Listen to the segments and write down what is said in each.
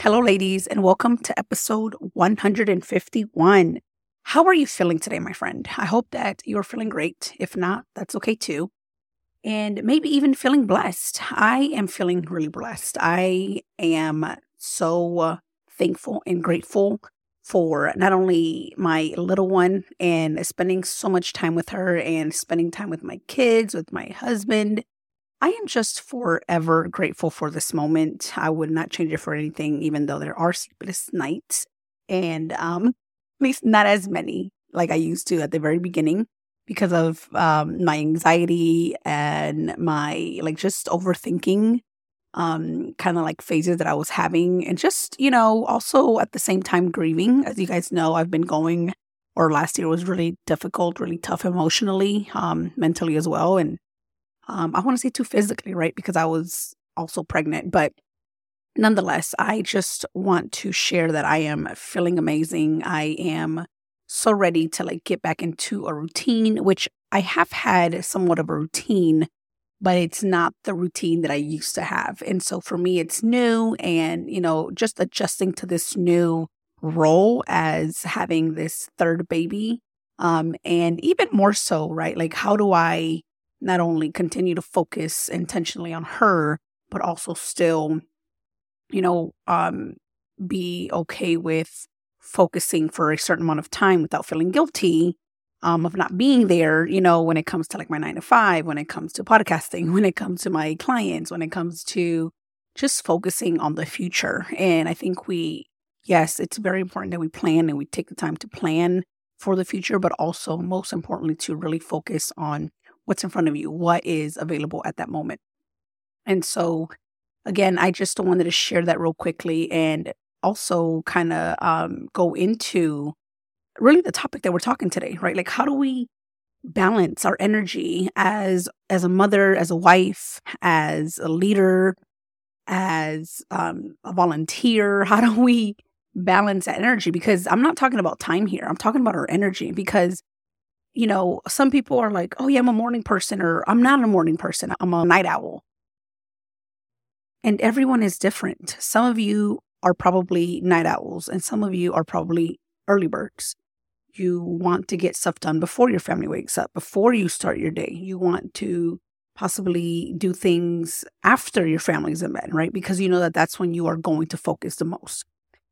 Hello, ladies, and welcome to episode 151. How are you feeling today, my friend? I hope that you're feeling great. If not, that's okay too. And maybe even feeling blessed. I am feeling really blessed. I am so thankful and grateful for not only my little one and spending so much time with her and spending time with my kids, with my husband, I am just forever grateful for this moment. I would not change it for anything, even though there are sleepless nights and um, at least not as many like I used to at the very beginning because of um, my anxiety and my like just overthinking um, kind of like phases that I was having. And just, you know, also at the same time grieving. As you guys know, I've been going, or last year was really difficult, really tough emotionally, um, mentally as well. And um, I want to say too physically, right? Because I was also pregnant. But nonetheless, I just want to share that I am feeling amazing. I am so ready to like get back into a routine, which I have had somewhat of a routine, but it's not the routine that I used to have. And so for me, it's new and, you know, just adjusting to this new role as having this third baby. Um, and even more so, right? Like, how do I not only continue to focus intentionally on her, but also still, you know, um, be okay with focusing for a certain amount of time without feeling guilty um, of not being there, you know, when it comes to like my nine to five, when it comes to podcasting, when it comes to my clients, when it comes to just focusing on the future. And I think we, yes, it's very important that we plan and we take the time to plan for the future, but also most importantly, to really focus on what's in front of you, what is available at that moment. And so, again, I just wanted to share that real quickly and also kind of um, go into really the topic that we're talking today, right? Like, how do we balance our energy as as a mother, as a wife, as a leader, as um, a volunteer? How do we balance that energy? Because I'm not talking about time here. I'm talking about our energy because you know, some people are like, oh, yeah, I'm a morning person, or I'm not a morning person, I'm a night owl. And everyone is different. Some of you are probably night owls, and some of you are probably early birds. You want to get stuff done before your family wakes up, before you start your day. You want to possibly do things after your family's in bed, right? Because you know that that's when you are going to focus the most.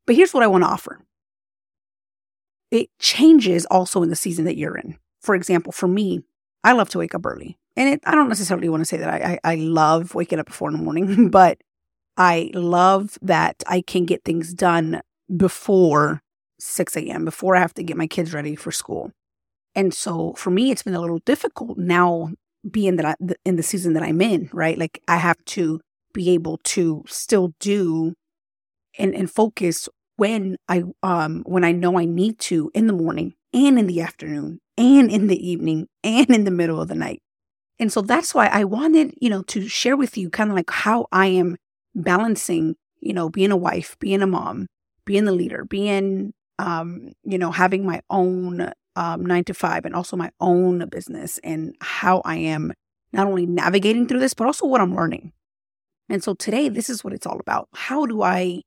But here's what I want to offer it changes also in the season that you're in for example, for me, I love to wake up early. And it, I don't necessarily want to say that I, I, I love waking up before in the morning, but I love that I can get things done before 6 a.m., before I have to get my kids ready for school. And so for me, it's been a little difficult now being that I, in the season that I'm in, right? Like I have to be able to still do and, and focus when I um when I know I need to in the morning and in the afternoon and in the evening and in the middle of the night. And so that's why I wanted, you know, to share with you kind of like how I am balancing, you know, being a wife, being a mom, being the leader, being, um, you know, having my own um, nine to five and also my own business and how I am not only navigating through this, but also what I'm learning. And so today, this is what it's all about. How do I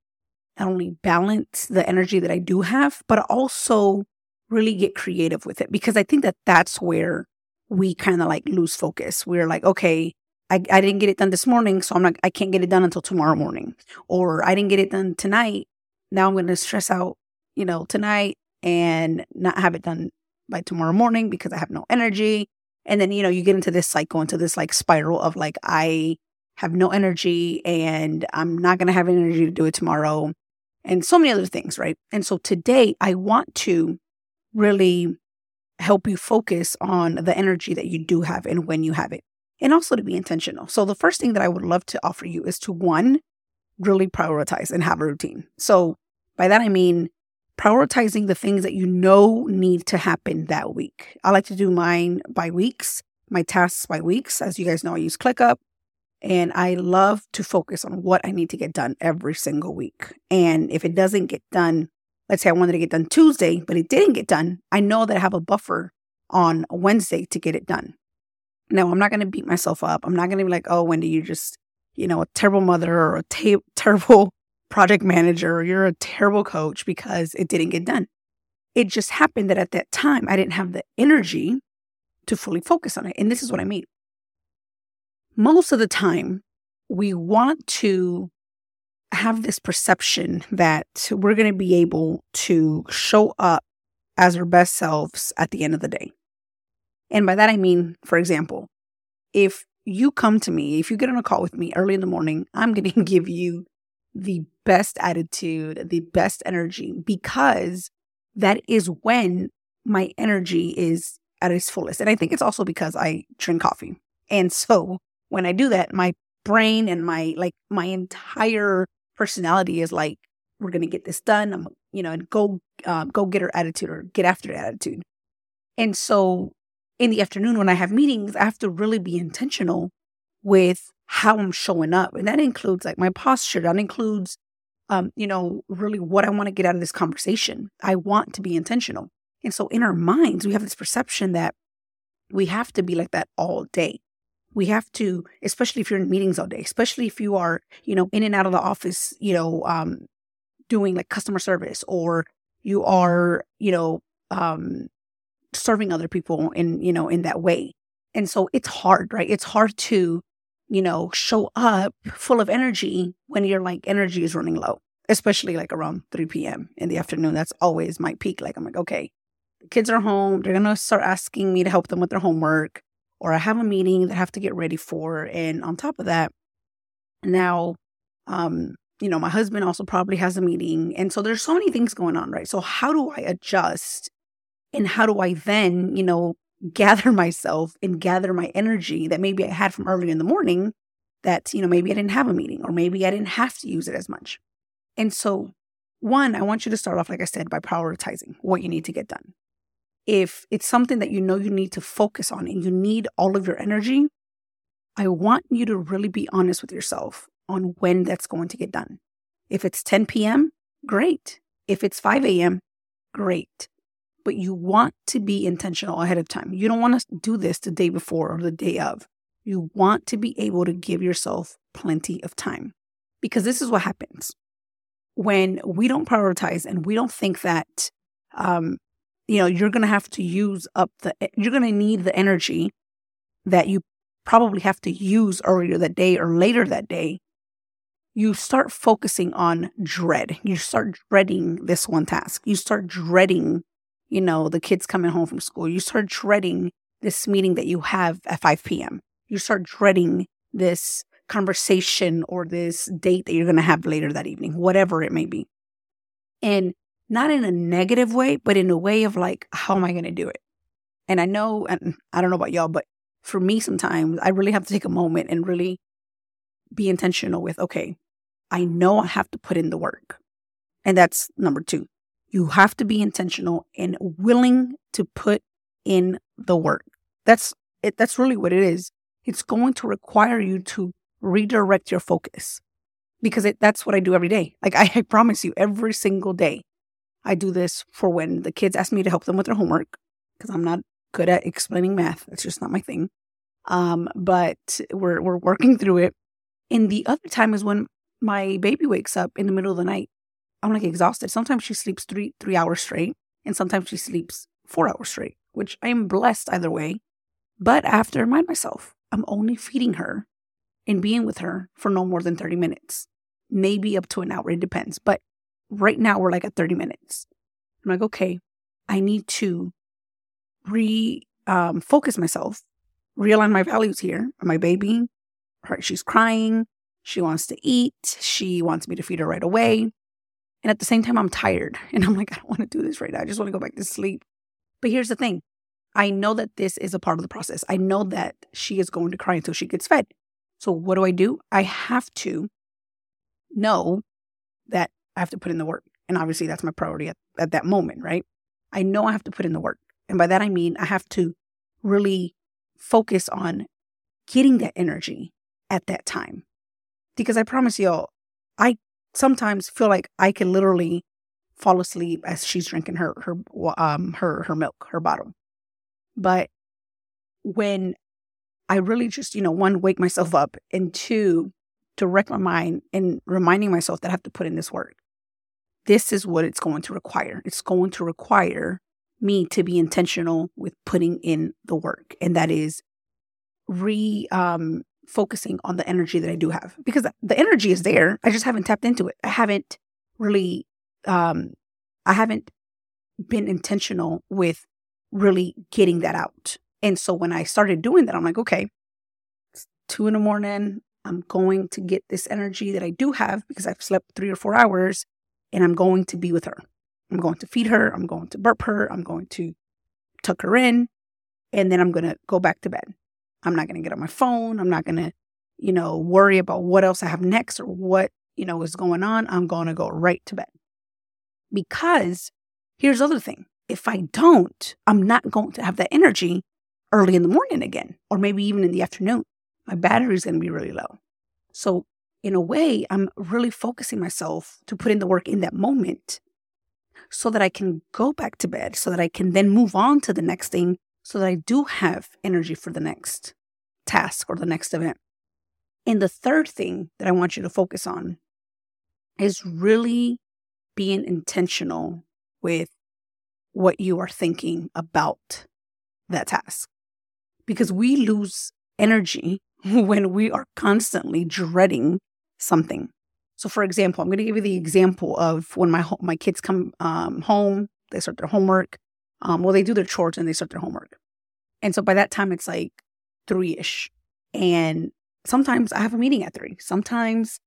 not only balance the energy that I do have, but also really get creative with it because I think that that's where we kind of like lose focus. We're like, okay, I, I didn't get it done this morning, so I'm not, I can't get it done until tomorrow morning. Or I didn't get it done tonight. Now I'm going to stress out, you know, tonight and not have it done by tomorrow morning because I have no energy. And then, you know, you get into this cycle, into this like spiral of like, I have no energy and I'm not going to have energy to do it tomorrow and so many other things, right? And so today I want to really help you focus on the energy that you do have and when you have it, and also to be intentional. So, the first thing that I would love to offer you is to one, really prioritize and have a routine. So, by that I mean prioritizing the things that you know need to happen that week. I like to do mine by weeks, my tasks by weeks. As you guys know, I use ClickUp. And I love to focus on what I need to get done every single week. And if it doesn't get done, let's say I wanted to get done Tuesday, but it didn't get done, I know that I have a buffer on Wednesday to get it done. Now, I'm not going to beat myself up. I'm not going to be like, oh, Wendy, you're just, you know, a terrible mother or a ta- terrible project manager or you're a terrible coach because it didn't get done. It just happened that at that time, I didn't have the energy to fully focus on it. And this is what I mean most of the time, we want to have this perception that we're going to be able to show up as our best selves at the end of the day. And by that, I mean, for example, if you come to me, if you get on a call with me early in the morning, I'm going to give you the best attitude, the best energy, because that is when my energy is at its fullest. And I think it's also because I drink coffee. And so when I do that, my brain and my like my entire personality is like, we're gonna get this done. I'm you know, and go uh, go get her attitude or get after attitude. And so in the afternoon when I have meetings, I have to really be intentional with how I'm showing up. And that includes like my posture. That includes um, you know, really what I want to get out of this conversation. I want to be intentional. And so in our minds, we have this perception that we have to be like that all day we have to especially if you're in meetings all day especially if you are you know in and out of the office you know um doing like customer service or you are you know um serving other people in you know in that way. And so it's hard right? It's hard to you know show up full of energy when your like energy is running low especially like around 3 p.m in the afternoon. That's always my peak. Like i'm like okay kids are home. They're gonna start asking me to help them with their homework or I have a meeting that I have to get ready for. And on top of that, now, um, you know, my husband also probably has a meeting. And so there's so many things going on, right? So how do I adjust? And how do I then, you know, gather myself and gather my energy that maybe I had from early in the morning that, you know, maybe I didn't have a meeting or maybe I didn't have to use it as much. And so, one, I want you to start off, like I said, by prioritizing what you need to get done if it's something that you know you need to focus on and you need all of your energy, I want you to really be honest with yourself on when that's going to get done. If it's 10 p.m., great. If it's 5 a.m., great. But you want to be intentional ahead of time. You don't want to do this the day before or the day of. You want to be able to give yourself plenty of time because this is what happens when we don't prioritize and we don't think that um, you know, you're going to have to use up the, you're going to need the energy that you probably have to use earlier that day or later that day. You start focusing on dread. You start dreading this one task. You start dreading, you know, the kids coming home from school. You start dreading this meeting that you have at 5 p.m. You start dreading this conversation or this date that you're going to have later that evening, whatever it may be. And not in a negative way, but in a way of like, how am I going to do it? And I know, and I don't know about y'all, but for me, sometimes I really have to take a moment and really be intentional with, okay, I know I have to put in the work. And that's number two. You have to be intentional and willing to put in the work. That's it. That's really what it is. It's going to require you to redirect your focus because it, that's what I do every day. Like I, I promise you, every single day, I do this for when the kids ask me to help them with their homework because I'm not good at explaining math. It's just not my thing. Um, but we're we're working through it. And the other time is when my baby wakes up in the middle of the night. I'm like exhausted. Sometimes she sleeps three three hours straight, and sometimes she sleeps four hours straight, which I am blessed either way. But I have to remind myself I'm only feeding her and being with her for no more than 30 minutes, maybe up to an hour. It depends. But right now we're like at 30 minutes. I'm like, okay, I need to re um, focus myself, realign my values here. My baby, her, she's crying. She wants to eat. She wants me to feed her right away. And at the same time, I'm tired. And I'm like, I don't want to do this right now. I just want to go back to sleep. But here's the thing I know that this is a part of the process. I know that she is going to cry until she gets fed. So what do I do? I have to know that I have to put in the work. And obviously, that's my priority at, at that moment, right? I know I have to put in the work. And by that, I mean I have to really focus on getting that energy at that time. Because I promise y'all, I sometimes feel like I can literally fall asleep as she's drinking her her um her her milk, her bottle. But when I really just, you know, one, wake myself up and two, direct my mind and reminding myself that I have to put in this work. This is what it's going to require. It's going to require me to be intentional with putting in the work. And that is re um, focusing on the energy that I do have because the energy is there. I just haven't tapped into it. I haven't really, um, I haven't been intentional with really getting that out. And so when I started doing that, I'm like, okay, it's two in the morning. I'm going to get this energy that I do have because I've slept three or four hours and I'm going to be with her. I'm going to feed her. I'm going to burp her. I'm going to tuck her in and then I'm going to go back to bed. I'm not going to get on my phone. I'm not going to, you know, worry about what else I have next or what, you know, is going on. I'm going to go right to bed. Because here's the other thing if I don't, I'm not going to have that energy early in the morning again, or maybe even in the afternoon. My battery is going to be really low. So, in a way, I'm really focusing myself to put in the work in that moment so that I can go back to bed, so that I can then move on to the next thing, so that I do have energy for the next task or the next event. And the third thing that I want you to focus on is really being intentional with what you are thinking about that task. Because we lose energy when we are constantly dreading something. So, for example, I'm going to give you the example of when my my kids come um, home, they start their homework. Um, well, they do their chores and they start their homework, and so by that time it's like three ish, and sometimes I have a meeting at three. Sometimes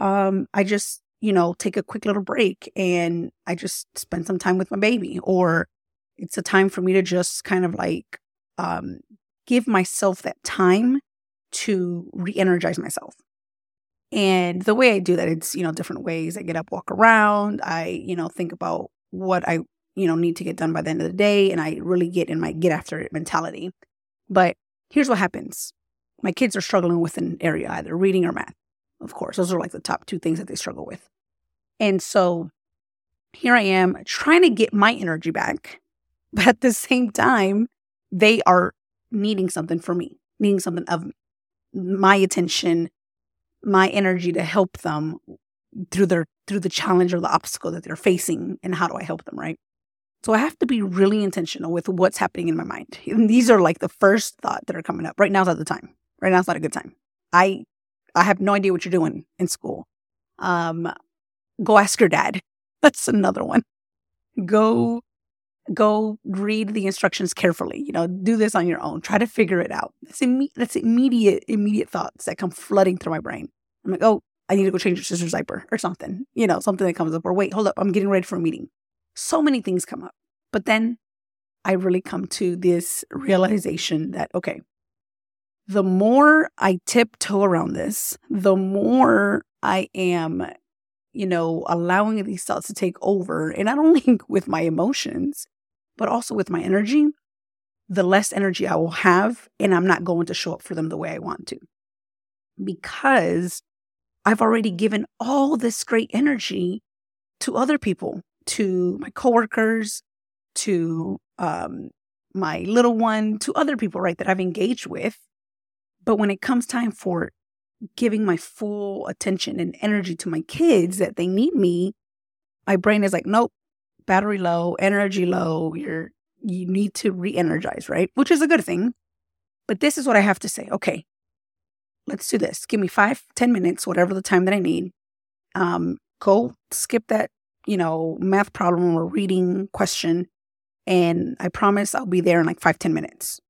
um, I just you know, take a quick little break and I just spend some time with my baby. Or it's a time for me to just kind of like um, give myself that time to re energize myself. And the way I do that, it's, you know, different ways. I get up, walk around. I, you know, think about what I, you know, need to get done by the end of the day. And I really get in my get after it mentality. But here's what happens my kids are struggling with an area, either reading or math. Of course, those are like the top two things that they struggle with. And so here I am trying to get my energy back. But at the same time, they are needing something from me, needing something of me, my attention, my energy to help them through their through the challenge or the obstacle that they're facing and how do I help them, right? So I have to be really intentional with what's happening in my mind. And these are like the first thought that are coming up. Right now's not the time. Right now it's not a good time. I I have no idea what you're doing in school. Um, go ask your dad. That's another one. Go go read the instructions carefully. You know, do this on your own. Try to figure it out. That's, imme- that's immediate, immediate thoughts that come flooding through my brain. I'm like, oh, I need to go change your sister's diaper or something. You know, something that comes up. Or wait, hold up, I'm getting ready for a meeting. So many things come up. But then I really come to this realization that, okay, the more I tiptoe around this, the more I am you know, allowing these thoughts to take over, and not only with my emotions, but also with my energy, the less energy I will have, and I'm not going to show up for them the way I want to. Because I've already given all this great energy to other people, to my coworkers, to um, my little one, to other people, right, that I've engaged with. But when it comes time for giving my full attention and energy to my kids that they need me, my brain is like, nope, battery low, energy low, you're you need to re-energize, right? Which is a good thing. But this is what I have to say. Okay, let's do this. Give me five, ten minutes, whatever the time that I need. Um, go skip that, you know, math problem or reading question and I promise I'll be there in like five ten minutes.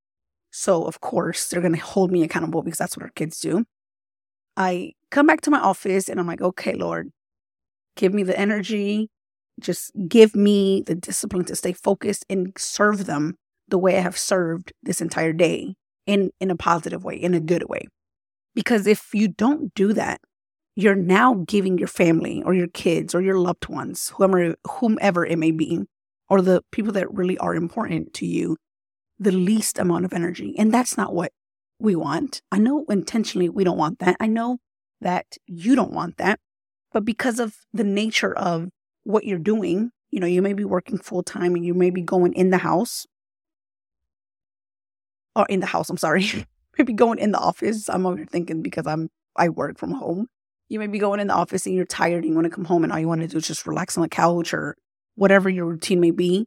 So, of course, they're going to hold me accountable because that's what our kids do. I come back to my office and I'm like, okay, Lord, give me the energy. Just give me the discipline to stay focused and serve them the way I have served this entire day in, in a positive way, in a good way. Because if you don't do that, you're now giving your family or your kids or your loved ones, whomever, whomever it may be, or the people that really are important to you, the least amount of energy. And that's not what we want. I know intentionally we don't want that. I know that you don't want that. But because of the nature of what you're doing, you know, you may be working full time and you may be going in the house or in the house, I'm sorry, maybe going in the office. I'm over thinking because I'm I work from home. You may be going in the office and you're tired and you want to come home and all you want to do is just relax on the couch or whatever your routine may be.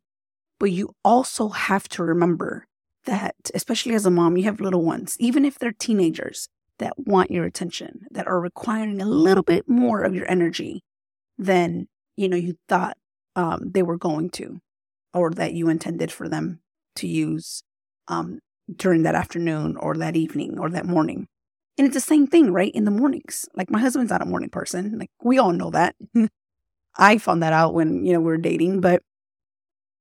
But you also have to remember that, especially as a mom, you have little ones, even if they're teenagers that want your attention, that are requiring a little bit more of your energy than, you know, you thought um, they were going to or that you intended for them to use um, during that afternoon or that evening or that morning. And it's the same thing, right? In the mornings. Like my husband's not a morning person. Like we all know that. I found that out when, you know, we were dating, but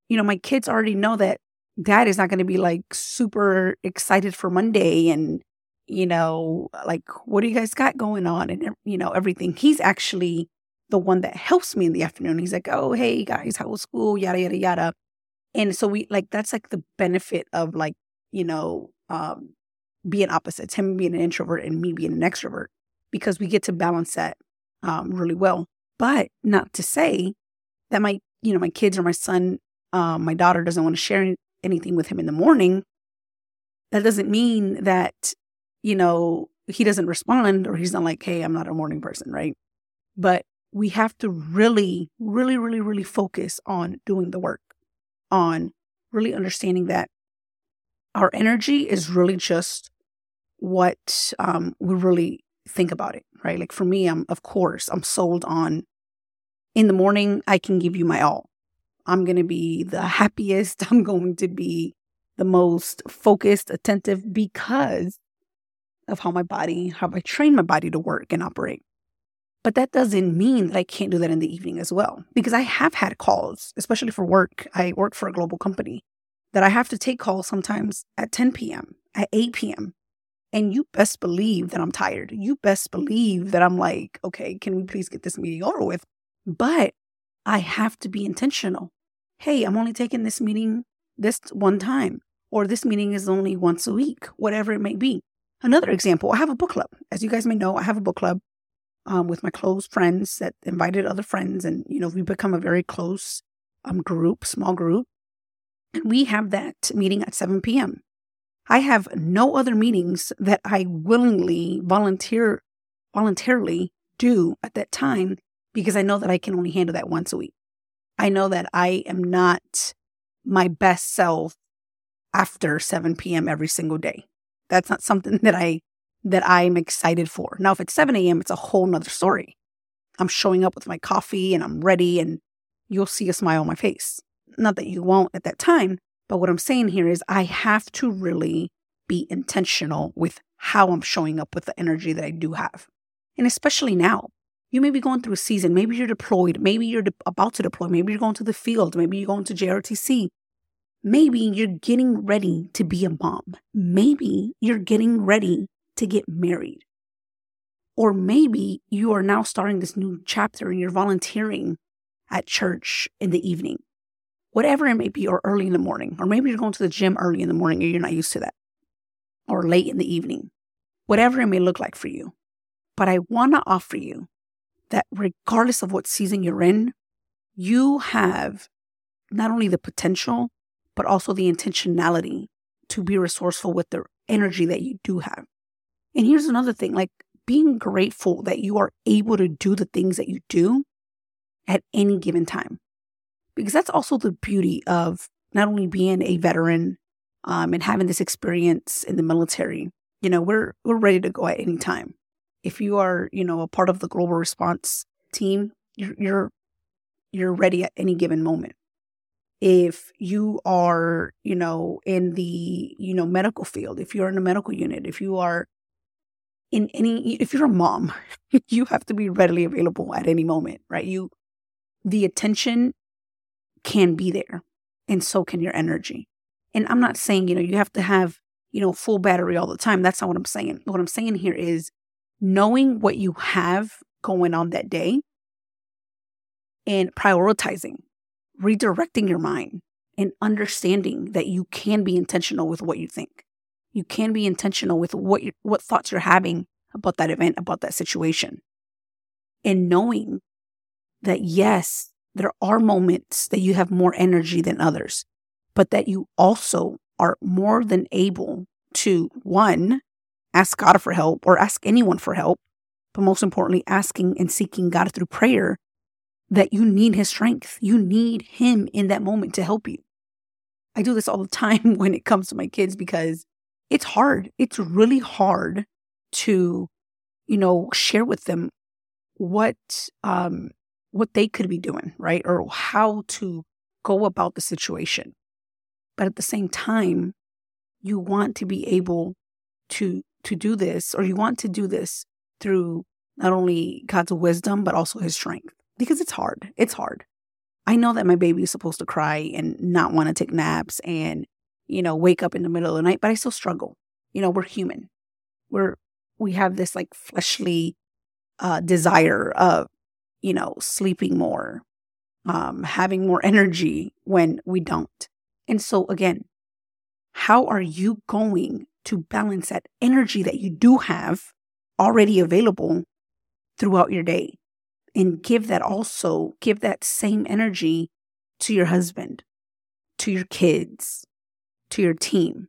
you know, my kids already know that dad is not going to be like super excited for Monday and, you know, like, what do you guys got going on? And, you know, everything. He's actually the one that helps me in the afternoon. He's like, oh, hey guys, how was school? Yada, yada, yada. And so we like, that's like the benefit of like, you know, um, being opposites, him being an introvert and me being an extrovert, because we get to balance that um, really well. But not to say that my, you know, my kids or my son, um, my daughter doesn't want to share anything with him in the morning, that doesn't mean that, you know, he doesn't respond or he's not like, hey, I'm not a morning person, right? But we have to really, really, really, really focus on doing the work, on really understanding that our energy is really just what um, we really think about it, right? Like for me, I'm, of course, I'm sold on in the morning, I can give you my all. I'm going to be the happiest. I'm going to be the most focused, attentive because of how my body, how I train my body to work and operate. But that doesn't mean that I can't do that in the evening as well, because I have had calls, especially for work. I work for a global company that I have to take calls sometimes at 10 p.m., at 8 p.m. And you best believe that I'm tired. You best believe that I'm like, okay, can we please get this meeting over with? But I have to be intentional hey, I'm only taking this meeting this one time, or this meeting is only once a week, whatever it may be. Another example, I have a book club. As you guys may know, I have a book club um, with my close friends that invited other friends, and you know we become a very close um, group, small group, and we have that meeting at 7 p.m. I have no other meetings that I willingly volunteer voluntarily do at that time because I know that I can only handle that once a week. I know that I am not my best self after 7 p.m. every single day. That's not something that I that I'm excited for. Now, if it's 7 a.m., it's a whole nother story. I'm showing up with my coffee and I'm ready and you'll see a smile on my face. Not that you won't at that time, but what I'm saying here is I have to really be intentional with how I'm showing up with the energy that I do have. And especially now, you may be going through a season. Maybe you're deployed. Maybe you're de- about to deploy. Maybe you're going to the field. Maybe you're going to JRTC. Maybe you're getting ready to be a mom. Maybe you're getting ready to get married. Or maybe you are now starting this new chapter and you're volunteering at church in the evening. Whatever it may be, or early in the morning. Or maybe you're going to the gym early in the morning and you're not used to that. Or late in the evening. Whatever it may look like for you. But I want to offer you that regardless of what season you're in, you have not only the potential, but also the intentionality to be resourceful with the energy that you do have. And here's another thing like being grateful that you are able to do the things that you do at any given time. Because that's also the beauty of not only being a veteran um, and having this experience in the military. You know, we're we're ready to go at any time if you are, you know, a part of the global response team, you're you're, you're ready at any given moment. if you are, you know, in the, you know, medical field, if you're in a medical unit, if you are in any, if you're a mom, you have to be readily available at any moment, right? You, the attention can be there and so can your energy. And I'm not saying, you know, you have to have, you know, full battery all the time. That's not what I'm saying. What I'm saying here is knowing what you have going on that day and prioritizing redirecting your mind and understanding that you can be intentional with what you think. You can be intentional with what you, what thoughts you're having about that event, about that situation. And knowing that yes, there are moments that you have more energy than others, but that you also are more than able to one, ask God for help or ask anyone for help, but most importantly, asking and seeking God through prayer that you need his strength. You need him in that moment to help you. I do this all the time when it comes to my kids because it's hard. It's really hard to, you know, share with them what um what they could be doing, right? Or how to go about the situation. But at the same time, you want to be able to to do this or you want to do this through not only God's wisdom but also his strength because it's hard. It's hard. I know that my baby is supposed to cry and not want to take naps and, you know, wake up in the middle of the night, but I still struggle. You know, we're human. We're, we have this like fleshly uh, desire of, you know, sleeping more, um, having more energy when we don't. And so, again, how are you going to balance that energy that you do have already available throughout your day? and give that also, give that same energy to your husband, to your kids, to your team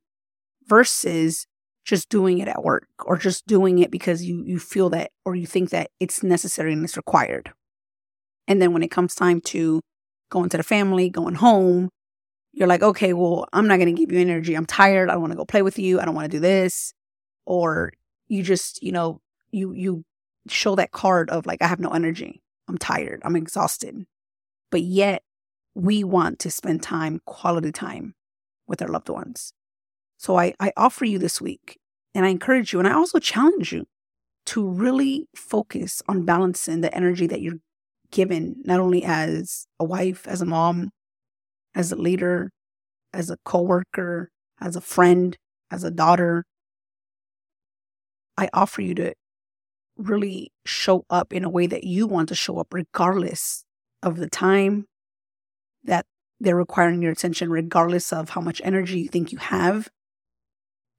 versus just doing it at work or just doing it because you you feel that or you think that it's necessary and it's required. And then when it comes time to going to the family, going home, you're like, okay, well, I'm not going to give you energy. I'm tired. I don't want to go play with you. I don't want to do this. Or you just, you know, you you show that card of like, I have no energy. I'm tired. I'm exhausted. But yet, we want to spend time, quality time with our loved ones. So I, I offer you this week and I encourage you and I also challenge you to really focus on balancing the energy that you're given, not only as a wife, as a mom, as a leader, as a coworker, as a friend, as a daughter. I offer you to really show up in a way that you want to show up, regardless of the time that they're requiring your attention, regardless of how much energy you think you have.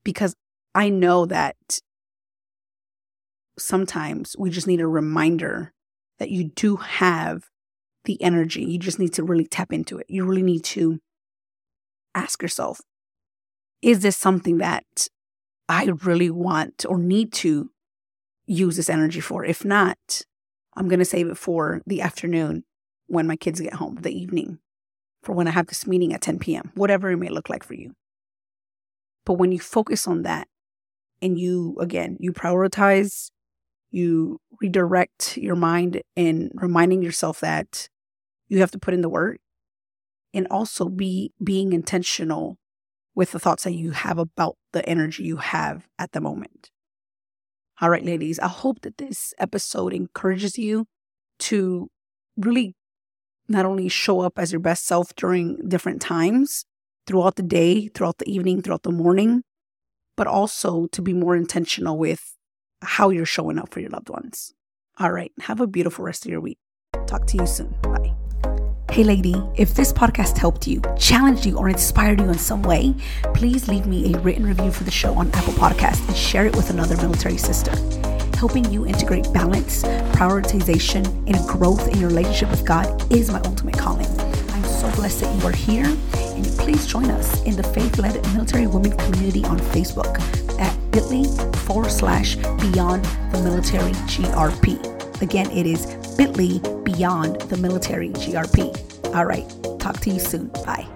Because I know that sometimes we just need a reminder that you do have the energy. You just need to really tap into it. You really need to ask yourself is this something that I really want or need to use this energy for. If not, I'm going to save it for the afternoon when my kids get home, the evening, for when I have this meeting at 10 p.m., whatever it may look like for you. But when you focus on that and you, again, you prioritize, you redirect your mind in reminding yourself that you have to put in the work and also be being intentional with the thoughts that you have about the energy you have at the moment. All right, ladies, I hope that this episode encourages you to really not only show up as your best self during different times throughout the day, throughout the evening, throughout the morning, but also to be more intentional with how you're showing up for your loved ones. All right, have a beautiful rest of your week. Talk to you soon. Bye. Hey, lady, if this podcast helped you, challenged you, or inspired you in some way, please leave me a written review for the show on Apple Podcasts and share it with another military sister. Helping you integrate balance, prioritization, and growth in your relationship with God is my ultimate calling. I'm so blessed that you are here, and please join us in the faith led military women community on Facebook at bit.ly forward slash beyond the military GRP. Again, it is bit.ly beyond the military GRP. All right, talk to you soon. Bye.